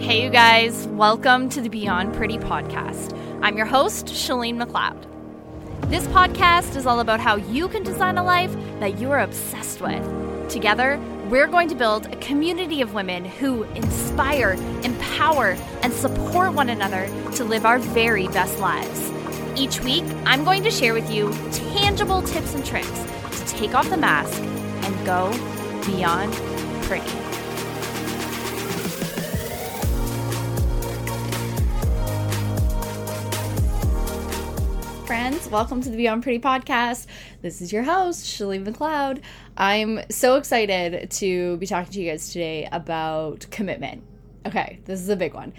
Hey, you guys, welcome to the Beyond Pretty podcast. I'm your host, Shalene McLeod. This podcast is all about how you can design a life that you are obsessed with. Together, we're going to build a community of women who inspire, empower, and support one another to live our very best lives. Each week, I'm going to share with you tangible tips and tricks to take off the mask and go beyond pretty. Welcome to the Beyond Pretty podcast. This is your host, Shalene McLeod. I'm so excited to be talking to you guys today about commitment. Okay, this is a big one.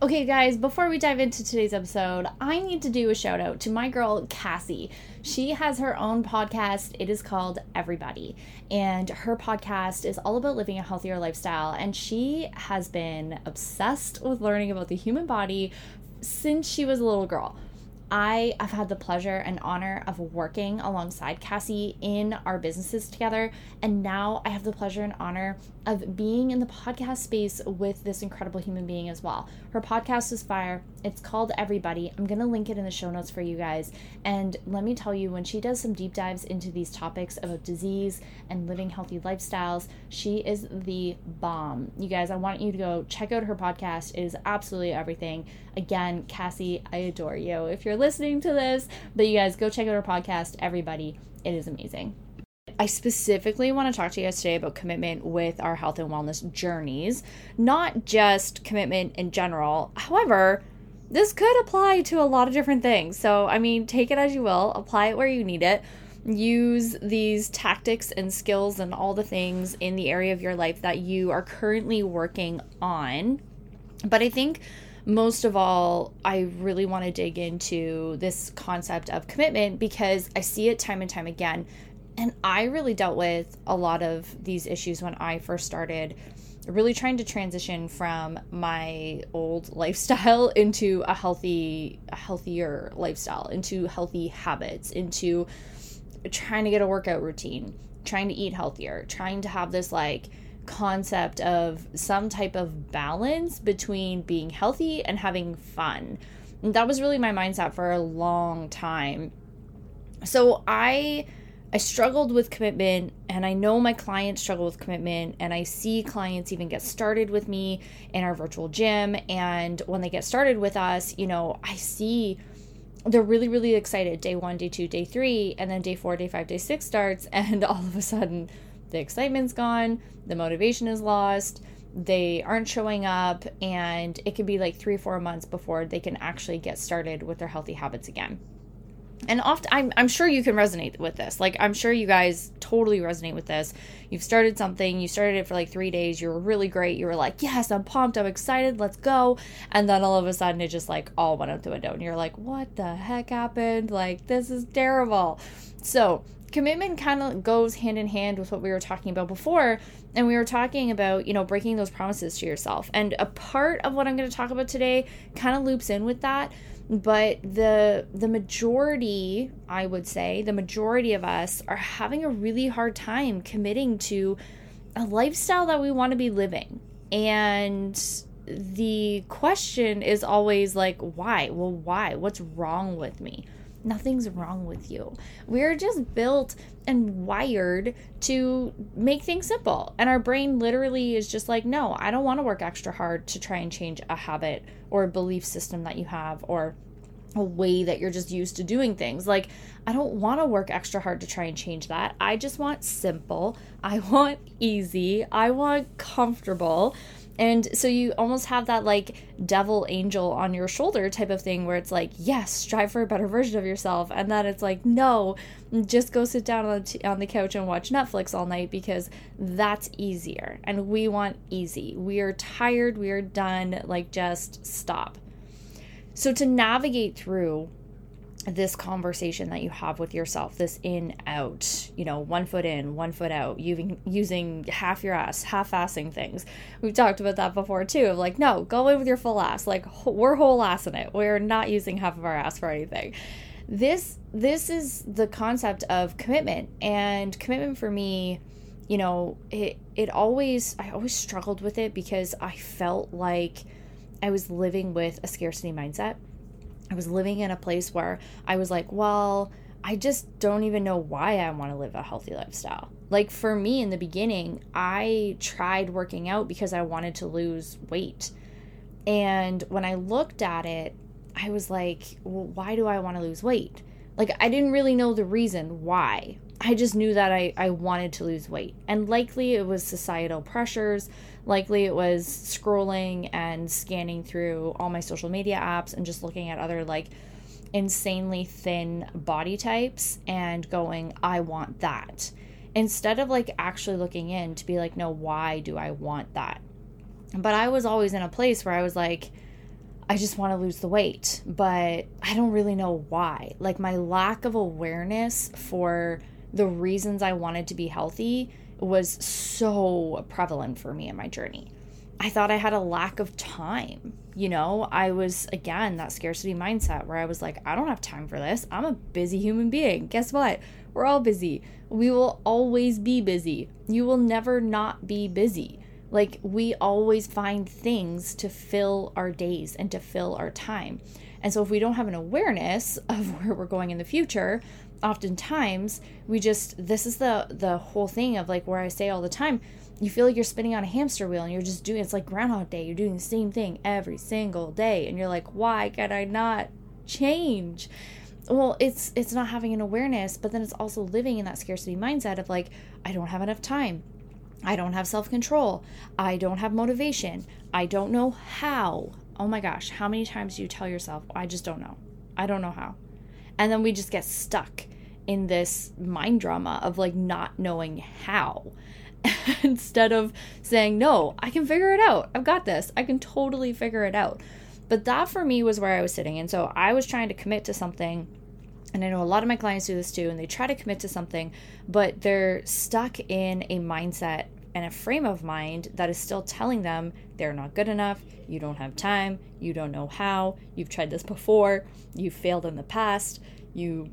Okay, guys, before we dive into today's episode, I need to do a shout out to my girl, Cassie. She has her own podcast. It is called Everybody. And her podcast is all about living a healthier lifestyle. And she has been obsessed with learning about the human body since she was a little girl. I have had the pleasure and honor of working alongside Cassie in our businesses together. And now I have the pleasure and honor of being in the podcast space with this incredible human being as well. Her podcast is fire. It's called Everybody. I'm going to link it in the show notes for you guys. And let me tell you, when she does some deep dives into these topics about disease and living healthy lifestyles, she is the bomb. You guys, I want you to go check out her podcast. It is absolutely everything. Again, Cassie, I adore you. If you're listening to this, but you guys go check out her podcast, Everybody. It is amazing. I specifically want to talk to you guys today about commitment with our health and wellness journeys, not just commitment in general. However, this could apply to a lot of different things. So, I mean, take it as you will, apply it where you need it. Use these tactics and skills and all the things in the area of your life that you are currently working on. But I think most of all, I really want to dig into this concept of commitment because I see it time and time again and I really dealt with a lot of these issues when I first started really trying to transition from my old lifestyle into a healthy a healthier lifestyle, into healthy habits, into trying to get a workout routine, trying to eat healthier, trying to have this like concept of some type of balance between being healthy and having fun. And that was really my mindset for a long time. So I I struggled with commitment, and I know my clients struggle with commitment, and I see clients even get started with me in our virtual gym. And when they get started with us, you know, I see they're really, really excited day one, day two, day three, and then day four, day five, day six starts, and all of a sudden the excitement's gone, the motivation is lost, they aren't showing up, and it could be like three, four months before they can actually get started with their healthy habits again and often I'm, I'm sure you can resonate with this. Like i'm sure you guys totally resonate with this. You've started something you started it for like three days you were really great you were like yes i'm pumped i'm excited let's go. And then all of a sudden it just like all went out the window and you're like what the heck happened? Like this is terrible. So commitment kind of goes hand in hand with what we were talking about before and we were talking about you know breaking those promises to yourself. And a part of what i'm going to talk about today kind of loops in with that but the the majority i would say the majority of us are having a really hard time committing to a lifestyle that we want to be living. And the question is always like why? Well why? What's wrong with me nothing's wrong with you we're just built and wired to make things simple and our brain literally is just like no i don't want to work extra hard to try and change a habit or a belief system that you have or a way that you're just used to doing things. Like, I don't want to work extra hard to try and change that. I just want simple. I want easy. I want comfortable. And so you almost have that like devil angel on your shoulder type of thing where it's like, yes, strive for a better version of yourself. And then it's like, no, just go sit down on the, t- on the couch and watch Netflix all night because that's easier. And we want easy. We are tired. We are done. Like, just stop. So, to navigate through this conversation that you have with yourself, this in out, you know, one foot in, one foot out, using using half your ass, half assing things. We've talked about that before too. Of like, no, go in with your full ass. Like we're whole ass in it. We're not using half of our ass for anything. This this is the concept of commitment, and commitment for me you know, it it always I always struggled with it because I felt like I was living with a scarcity mindset. I was living in a place where I was like, well, I just don't even know why I want to live a healthy lifestyle. Like for me in the beginning, I tried working out because I wanted to lose weight. And when I looked at it, I was like, well, why do I want to lose weight? Like, I didn't really know the reason why. I just knew that I, I wanted to lose weight. And likely it was societal pressures. Likely it was scrolling and scanning through all my social media apps and just looking at other like insanely thin body types and going, I want that. Instead of like actually looking in to be like, no, why do I want that? But I was always in a place where I was like, I just want to lose the weight, but I don't really know why. Like my lack of awareness for the reasons I wanted to be healthy was so prevalent for me in my journey. I thought I had a lack of time. You know, I was, again, that scarcity mindset where I was like, I don't have time for this. I'm a busy human being. Guess what? We're all busy. We will always be busy. You will never not be busy. Like, we always find things to fill our days and to fill our time. And so, if we don't have an awareness of where we're going in the future, oftentimes we just this is the the whole thing of like where I say all the time, you feel like you're spinning on a hamster wheel and you're just doing it's like groundhog day. You're doing the same thing every single day and you're like, "Why can I not change?" Well, it's it's not having an awareness, but then it's also living in that scarcity mindset of like, I don't have enough time. I don't have self control. I don't have motivation. I don't know how. Oh my gosh, how many times do you tell yourself, I just don't know? I don't know how. And then we just get stuck in this mind drama of like not knowing how. Instead of saying, no, I can figure it out. I've got this. I can totally figure it out. But that for me was where I was sitting. And so I was trying to commit to something. And I know a lot of my clients do this too, and they try to commit to something, but they're stuck in a mindset and a frame of mind that is still telling them they're not good enough, you don't have time, you don't know how, you've tried this before, you failed in the past, you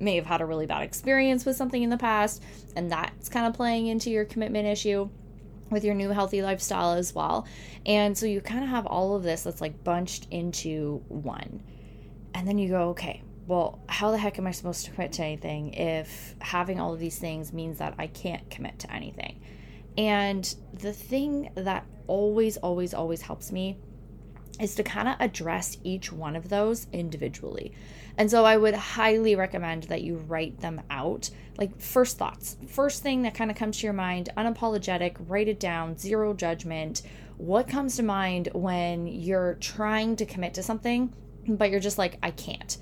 may have had a really bad experience with something in the past, and that's kind of playing into your commitment issue with your new healthy lifestyle as well. And so you kind of have all of this that's like bunched into one. And then you go, okay, well, how the heck am I supposed to commit to anything if having all of these things means that I can't commit to anything? And the thing that always, always, always helps me is to kind of address each one of those individually. And so I would highly recommend that you write them out. Like first thoughts, first thing that kind of comes to your mind, unapologetic, write it down, zero judgment. What comes to mind when you're trying to commit to something, but you're just like, I can't?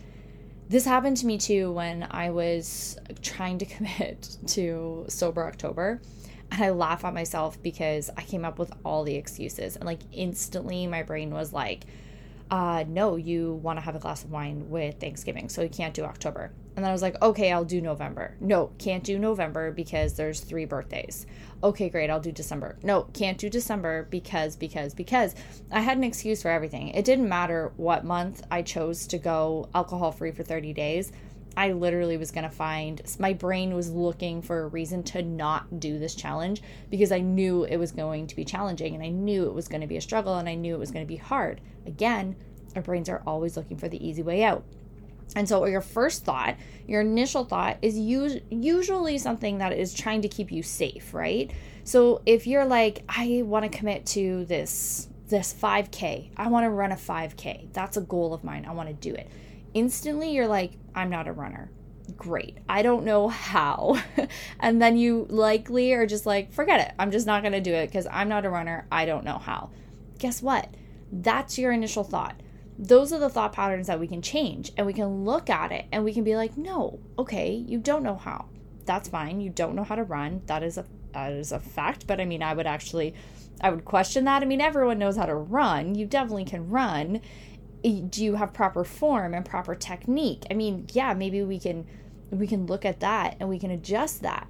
This happened to me too when I was trying to commit to Sober October. And I laugh at myself because I came up with all the excuses. And like instantly, my brain was like, uh, no, you want to have a glass of wine with Thanksgiving, so you can't do October. And then I was like, okay, I'll do November. No, can't do November because there's three birthdays. Okay, great, I'll do December. No, can't do December because, because, because I had an excuse for everything. It didn't matter what month I chose to go alcohol free for 30 days. I literally was going to find my brain was looking for a reason to not do this challenge because I knew it was going to be challenging and I knew it was going to be a struggle and I knew it was going to be hard. Again, our brains are always looking for the easy way out. And so, your first thought, your initial thought, is us- usually something that is trying to keep you safe, right? So, if you're like, I want to commit to this this 5K, I want to run a 5K. That's a goal of mine. I want to do it instantly you're like, I'm not a runner. Great. I don't know how. and then you likely are just like, forget it. I'm just not going to do it because I'm not a runner. I don't know how. Guess what? That's your initial thought. Those are the thought patterns that we can change and we can look at it and we can be like, no, okay, you don't know how. That's fine. You don't know how to run. That is a that is a fact. But I mean, I would actually I would question that. I mean, everyone knows how to run. You definitely can run do you have proper form and proper technique? I mean yeah maybe we can we can look at that and we can adjust that.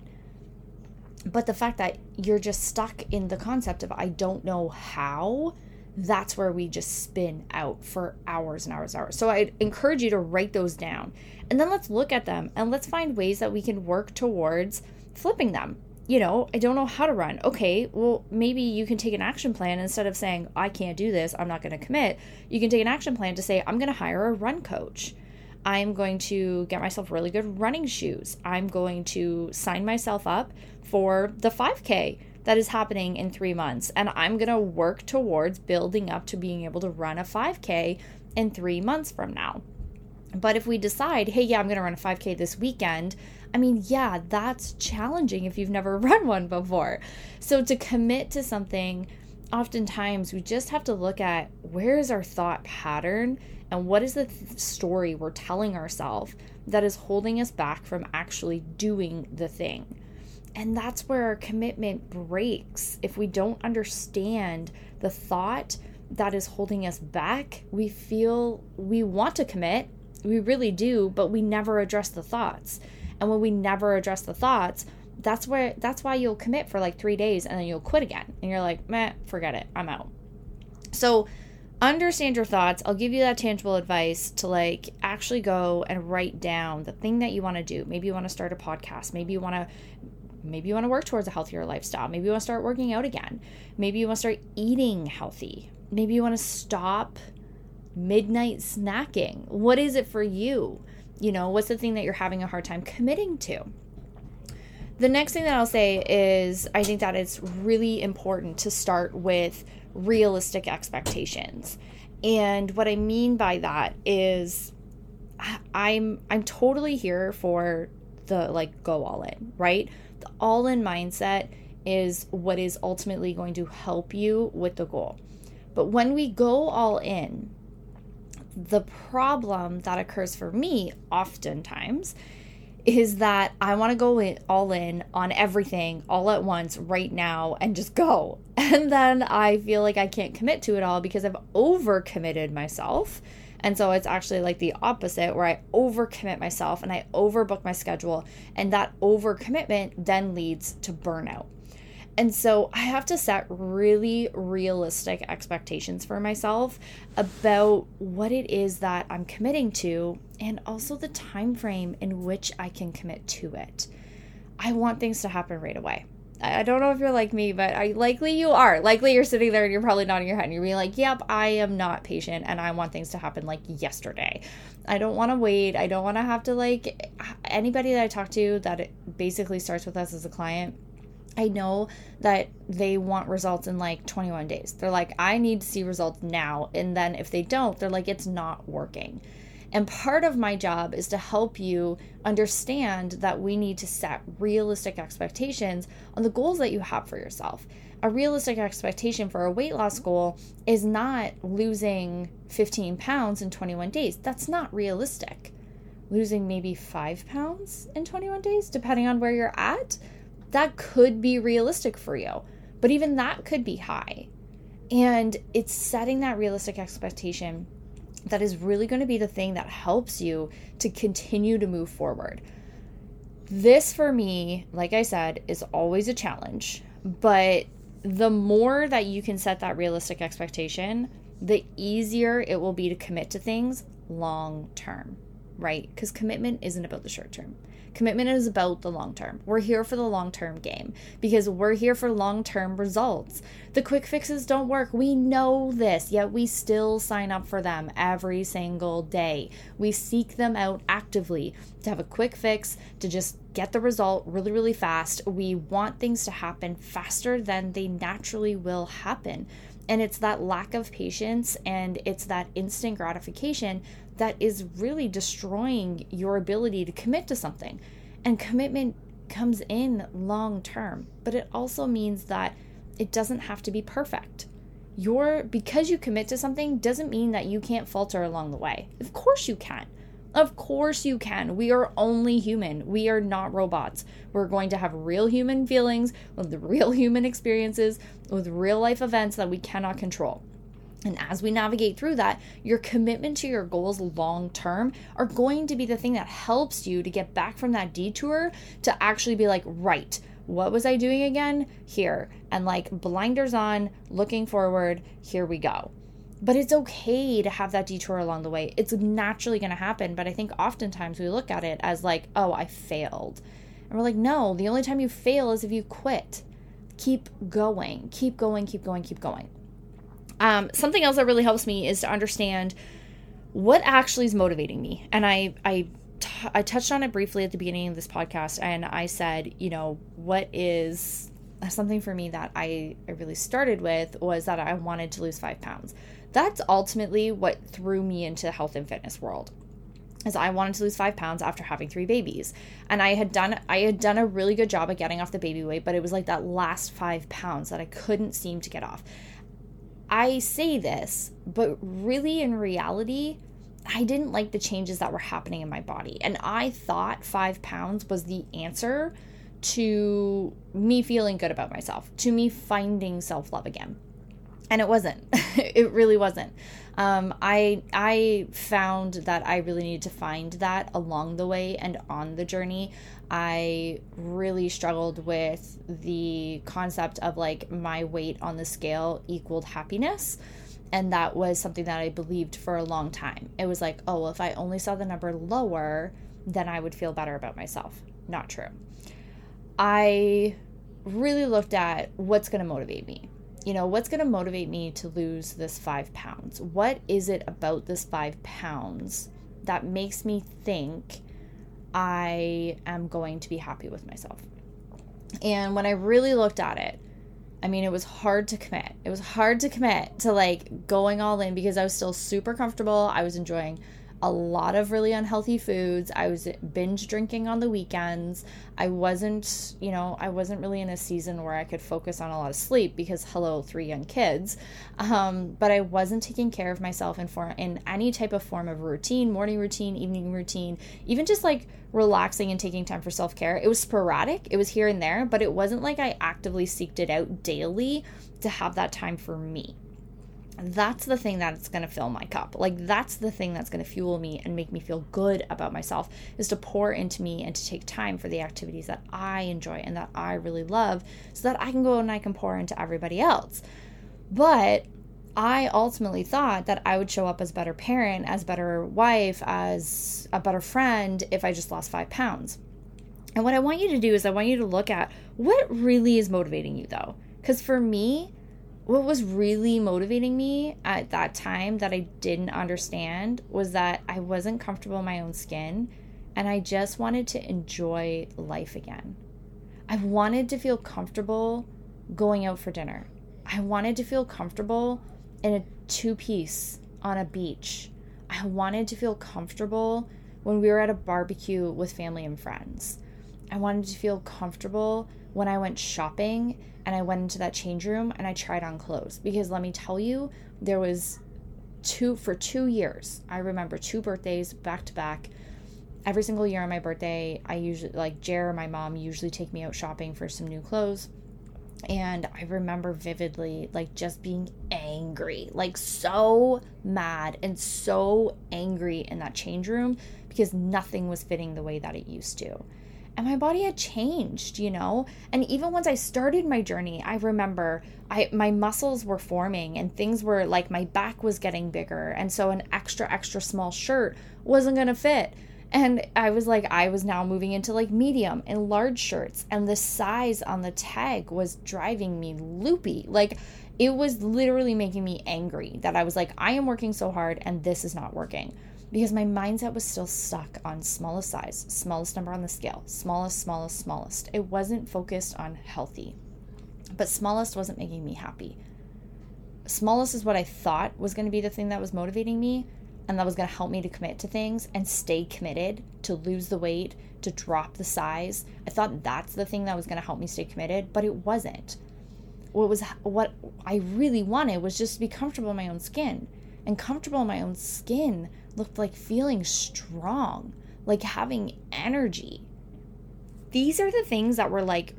But the fact that you're just stuck in the concept of i don't know how that's where we just spin out for hours and hours and hours. So i encourage you to write those down. And then let's look at them and let's find ways that we can work towards flipping them you know, I don't know how to run. Okay, well, maybe you can take an action plan instead of saying, I can't do this, I'm not going to commit. You can take an action plan to say, I'm going to hire a run coach. I'm going to get myself really good running shoes. I'm going to sign myself up for the 5K that is happening in three months. And I'm going to work towards building up to being able to run a 5K in three months from now. But if we decide, hey, yeah, I'm going to run a 5K this weekend, I mean, yeah, that's challenging if you've never run one before. So to commit to something, oftentimes we just have to look at where is our thought pattern and what is the th- story we're telling ourselves that is holding us back from actually doing the thing. And that's where our commitment breaks. If we don't understand the thought that is holding us back, we feel we want to commit, we really do, but we never address the thoughts. And when we never address the thoughts, that's where that's why you'll commit for like 3 days and then you'll quit again. And you're like, "Meh, forget it. I'm out." So, understand your thoughts. I'll give you that tangible advice to like actually go and write down the thing that you want to do. Maybe you want to start a podcast. Maybe you want to maybe you want to work towards a healthier lifestyle. Maybe you want to start working out again. Maybe you want to start eating healthy. Maybe you want to stop midnight snacking. What is it for you? You know, what's the thing that you're having a hard time committing to? The next thing that I'll say is I think that it's really important to start with realistic expectations. And what I mean by that is I'm I'm totally here for the like go all in, right? The all in mindset is what is ultimately going to help you with the goal. But when we go all in, the problem that occurs for me oftentimes is that I want to go in, all in on everything all at once right now and just go. And then I feel like I can't commit to it all because I've overcommitted myself. And so it's actually like the opposite where I overcommit myself and I overbook my schedule. And that overcommitment then leads to burnout. And so I have to set really realistic expectations for myself about what it is that I'm committing to and also the time frame in which I can commit to it. I want things to happen right away. I don't know if you're like me, but I likely you are. Likely you're sitting there and you're probably nodding your head and you're being like, "Yep, I am not patient and I want things to happen like yesterday. I don't want to wait. I don't want to have to like anybody that I talk to that basically starts with us as a client I know that they want results in like 21 days. They're like, I need to see results now. And then if they don't, they're like, it's not working. And part of my job is to help you understand that we need to set realistic expectations on the goals that you have for yourself. A realistic expectation for a weight loss goal is not losing 15 pounds in 21 days. That's not realistic. Losing maybe five pounds in 21 days, depending on where you're at that could be realistic for you. But even that could be high. And it's setting that realistic expectation that is really going to be the thing that helps you to continue to move forward. This, for me, like I said, is always a challenge. But the more that you can set that realistic expectation, the easier it will be to commit to things long term, right? Because commitment isn't about the short term. Commitment is about the long term. We're here for the long term game because we're here for long term results. The quick fixes don't work. We know this, yet we still sign up for them every single day. We seek them out actively to have a quick fix, to just get the result really, really fast. We want things to happen faster than they naturally will happen. And it's that lack of patience and it's that instant gratification that is really destroying your ability to commit to something. And commitment comes in long term, but it also means that it doesn't have to be perfect. Your because you commit to something doesn't mean that you can't falter along the way. Of course you can. Of course you can. We are only human. We are not robots. We're going to have real human feelings with real human experiences with real life events that we cannot control. And as we navigate through that, your commitment to your goals long term are going to be the thing that helps you to get back from that detour to actually be like, right, what was I doing again? Here. And like blinders on, looking forward, here we go. But it's okay to have that detour along the way. It's naturally going to happen. But I think oftentimes we look at it as like, oh, I failed. And we're like, no, the only time you fail is if you quit. Keep going, keep going, keep going, keep going. Um, something else that really helps me is to understand what actually is motivating me. And I, I, t- I touched on it briefly at the beginning of this podcast, and I said, you know, what is something for me that I, I really started with was that I wanted to lose five pounds. That's ultimately what threw me into the health and fitness world is I wanted to lose five pounds after having three babies. And I had done I had done a really good job at getting off the baby weight, but it was like that last five pounds that I couldn't seem to get off. I say this, but really in reality, I didn't like the changes that were happening in my body. And I thought five pounds was the answer to me feeling good about myself, to me finding self love again. And it wasn't. it really wasn't. Um, I I found that I really needed to find that along the way and on the journey. I really struggled with the concept of like my weight on the scale equaled happiness. And that was something that I believed for a long time. It was like, oh, well, if I only saw the number lower, then I would feel better about myself. Not true. I really looked at what's going to motivate me. You know, what's going to motivate me to lose this five pounds? What is it about this five pounds that makes me think I am going to be happy with myself? And when I really looked at it, I mean, it was hard to commit. It was hard to commit to like going all in because I was still super comfortable. I was enjoying a lot of really unhealthy foods. I was binge drinking on the weekends. I wasn't, you know, I wasn't really in a season where I could focus on a lot of sleep because hello, three young kids. Um, but I wasn't taking care of myself in in any type of form of routine, morning routine, evening routine, even just like relaxing and taking time for self care. It was sporadic. It was here and there, but it wasn't like I actively seeked it out daily to have that time for me that's the thing that's going to fill my cup. Like that's the thing that's going to fuel me and make me feel good about myself is to pour into me and to take time for the activities that I enjoy and that I really love so that I can go and I can pour into everybody else. But I ultimately thought that I would show up as better parent, as better wife, as a better friend if I just lost 5 pounds. And what I want you to do is I want you to look at what really is motivating you though. Cuz for me, what was really motivating me at that time that I didn't understand was that I wasn't comfortable in my own skin and I just wanted to enjoy life again. I wanted to feel comfortable going out for dinner. I wanted to feel comfortable in a two piece on a beach. I wanted to feel comfortable when we were at a barbecue with family and friends. I wanted to feel comfortable when I went shopping and I went into that change room and I tried on clothes because let me tell you, there was two for 2 years. I remember two birthdays back to back. Every single year on my birthday, I usually like Jer, my mom usually take me out shopping for some new clothes. And I remember vividly like just being angry, like so mad and so angry in that change room because nothing was fitting the way that it used to and my body had changed you know? And even once i started my journey i remember i my muscles were forming and things were like my back was getting bigger. And so an extra extra small shirt wasn't going to fit. And i was like i was now moving into like medium and large shirts. And the size on the tag was driving me loopy. Like it was literally making me angry that i was like i am working so hard and this is not working because my mindset was still stuck on smallest size, smallest number on the scale, smallest, smallest, smallest. It wasn't focused on healthy. But smallest wasn't making me happy. Smallest is what I thought was going to be the thing that was motivating me and that was going to help me to commit to things and stay committed, to lose the weight, to drop the size. I thought that's the thing that was going to help me stay committed, but it wasn't. What was what I really wanted was just to be comfortable in my own skin. And comfortable in my own skin looked like feeling strong, like having energy. These are the things that were like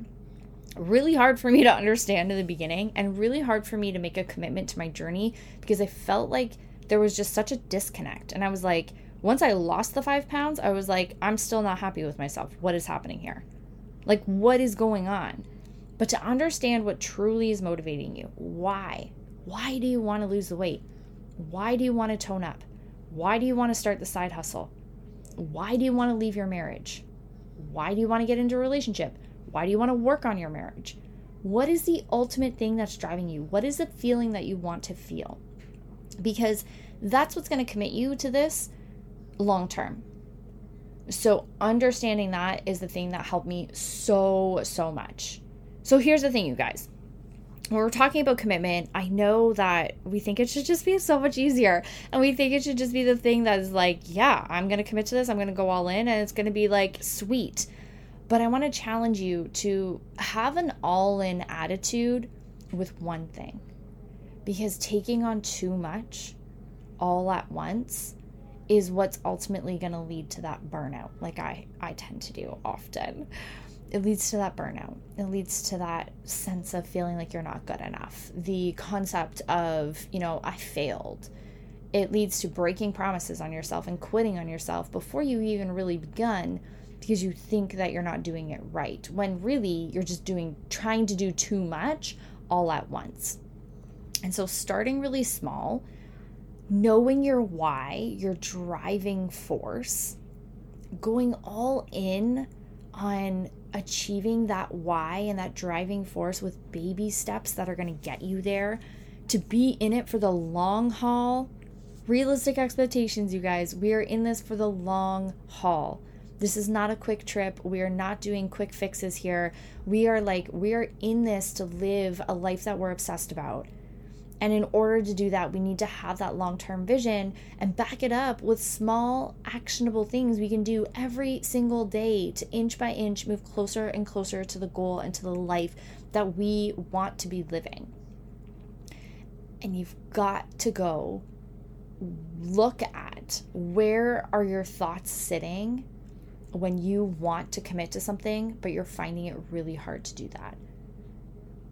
really hard for me to understand in the beginning and really hard for me to make a commitment to my journey because I felt like there was just such a disconnect. And I was like, once I lost the five pounds, I was like, I'm still not happy with myself. What is happening here? Like, what is going on? But to understand what truly is motivating you, why? Why do you want to lose the weight? Why do you want to tone up? Why do you want to start the side hustle? Why do you want to leave your marriage? Why do you want to get into a relationship? Why do you want to work on your marriage? What is the ultimate thing that's driving you? What is the feeling that you want to feel? Because that's what's going to commit you to this long term. So, understanding that is the thing that helped me so, so much. So, here's the thing, you guys. When we're talking about commitment, I know that we think it should just be so much easier. And we think it should just be the thing that is like, yeah, I'm going to commit to this. I'm going to go all in and it's going to be like sweet. But I want to challenge you to have an all in attitude with one thing. Because taking on too much all at once is what's ultimately going to lead to that burnout like I I tend to do often. It leads to that burnout. It leads to that sense of feeling like you're not good enough. The concept of, you know, I failed. It leads to breaking promises on yourself and quitting on yourself before you even really begun because you think that you're not doing it right when really you're just doing trying to do too much all at once. And so starting really small, knowing your why, your driving force, going all in on achieving that why and that driving force with baby steps that are going to get you there, to be in it for the long haul. Realistic expectations, you guys. We are in this for the long haul. This is not a quick trip. We are not doing quick fixes here. We are like, we are in this to live a life that we're obsessed about. And in order to do that, we need to have that long term vision and back it up with small, actionable things we can do every single day to inch by inch move closer and closer to the goal and to the life that we want to be living. And you've got to go look at where are your thoughts sitting when you want to commit to something, but you're finding it really hard to do that.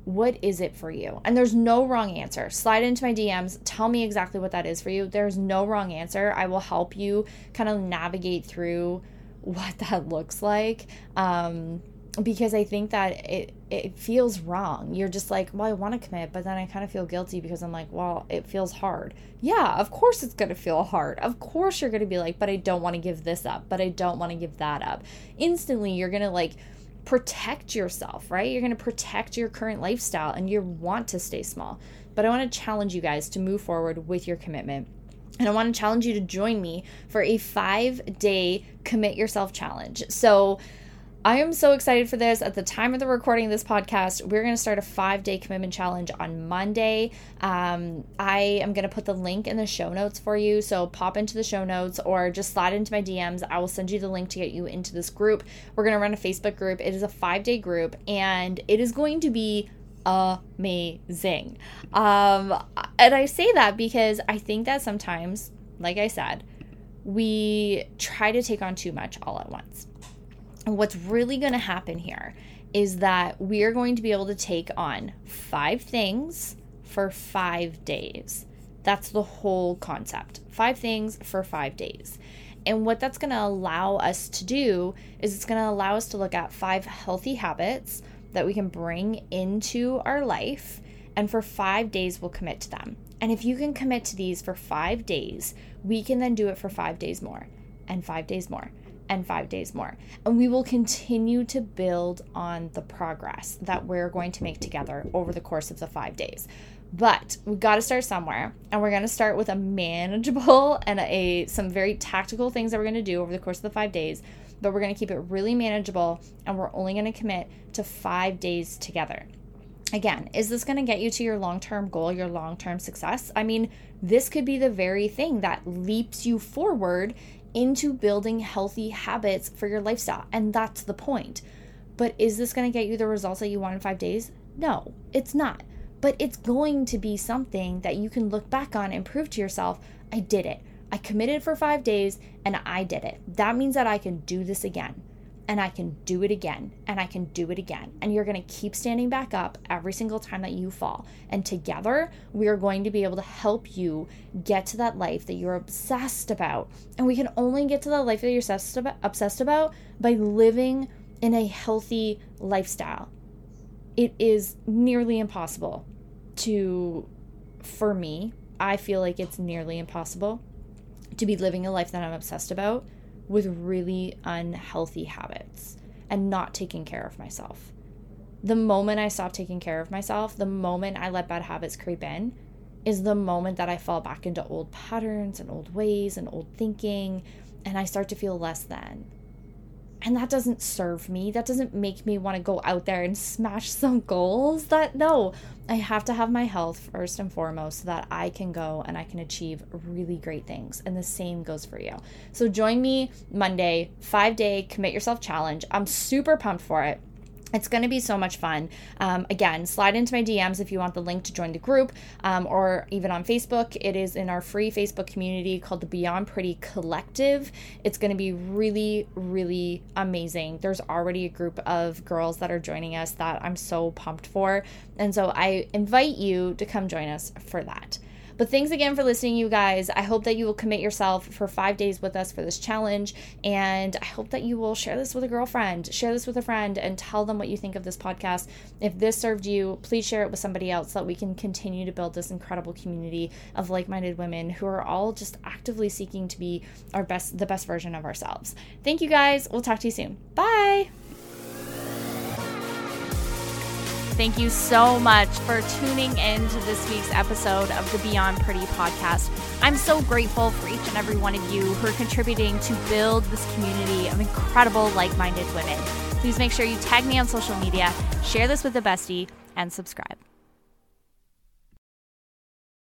What is it for you? And there's no wrong answer. Slide into my DMs, tell me exactly what that is for you. There's no wrong answer. I will help you kind of navigate through what that looks like. Um, because I think that it it feels wrong. You're just like, well, I want to commit, but then I kind of feel guilty because I'm like, well, it feels hard. Yeah, of course it's to feel hard. Of course you're to be like, but I don't want to give this up, but I don't want to give that up. Instantly, you're to like protect yourself, right? You're going to protect your current lifestyle and you want to stay small. But I want to challenge you guys to move forward with your commitment. And I want to challenge you to join me for a five day commit yourself challenge. So, I am so excited for this. At the time of the recording of this podcast, we're going to start a five day commitment challenge on Monday. Um, I am going to put the link in the show notes for you. So pop into the show notes or just slide into my DMs. I will send you the link to get you into this group. We're going to run a Facebook group. It is a five day group and it is going to be amazing. Um, and I say that because I think that sometimes, like I said, we try to take on too much all at once what's really going to happen here is that we are going to be able to take on five things for five days. That's the whole concept. Five things for five days. And what that's going to allow us to do is it's going to allow us to look at five healthy habits that we can bring into our life. And for five days, we'll commit to them. And if you can commit to these for five days, we can then do it for five days more and five days more and five days more. And we will continue to build on the progress that we're going to make together over the course of the five days. But we've got to start somewhere, and we're going to start with a manageable and a some very tactical things that we're going to do over the course of the five days. But we're going to keep it really manageable, and we're only going to commit to five days together. Again, is this going to get you to your long term goal, your long term success? I mean, this could be the very thing that leaps you forward into building healthy habits for your lifestyle. And that's the point. But is this going to get you the results that you want in five days? No, it's not. But it's going to be something that you can look back on and prove to yourself I did it. I committed for five days and I did it. That means that I can do this again and I can do it again and I can do it again. And you're going to keep standing back up every single time that you fall. And together, we are going to be able to help you get to that life that you're obsessed about. And we can only get to that life that you're obsessed about, obsessed about by living in a healthy lifestyle. It is nearly impossible to, for me, I feel like it's nearly impossible to be living a life that I'm obsessed about with really unhealthy habits and not taking care of myself. The moment I stop taking care of myself, the moment I let bad habits creep in, is the moment that I fall back into old patterns and old ways and old thinking, and I start to feel less than. And that doesn't serve me. That doesn't make me want to go out there and smash some goals. That, no, I have to have my health first and foremost so that I can go and I can achieve really great things. And the same goes for you. So join me Monday, five day commit yourself challenge. I'm super pumped for it. It's going to be so much fun. Um, again, slide into my DMs if you want the link to join the group um, or even on Facebook. It is in our free Facebook community called the Beyond Pretty Collective. It's going to be really, really amazing. There's already a group of girls that are joining us that I'm so pumped for. And so I invite you to come join us for that. But thanks again for listening, you guys. I hope that you will commit yourself for five days with us for this challenge. And I hope that you will share this with a girlfriend, share this with a friend, and tell them what you think of this podcast. If this served you, please share it with somebody else so that we can continue to build this incredible community of like minded women who are all just actively seeking to be our best, the best version of ourselves. Thank you guys. We'll talk to you soon. Bye. Thank you so much for tuning in to this week's episode of the Beyond Pretty podcast. I'm so grateful for each and every one of you who are contributing to build this community of incredible, like minded women. Please make sure you tag me on social media, share this with a bestie, and subscribe.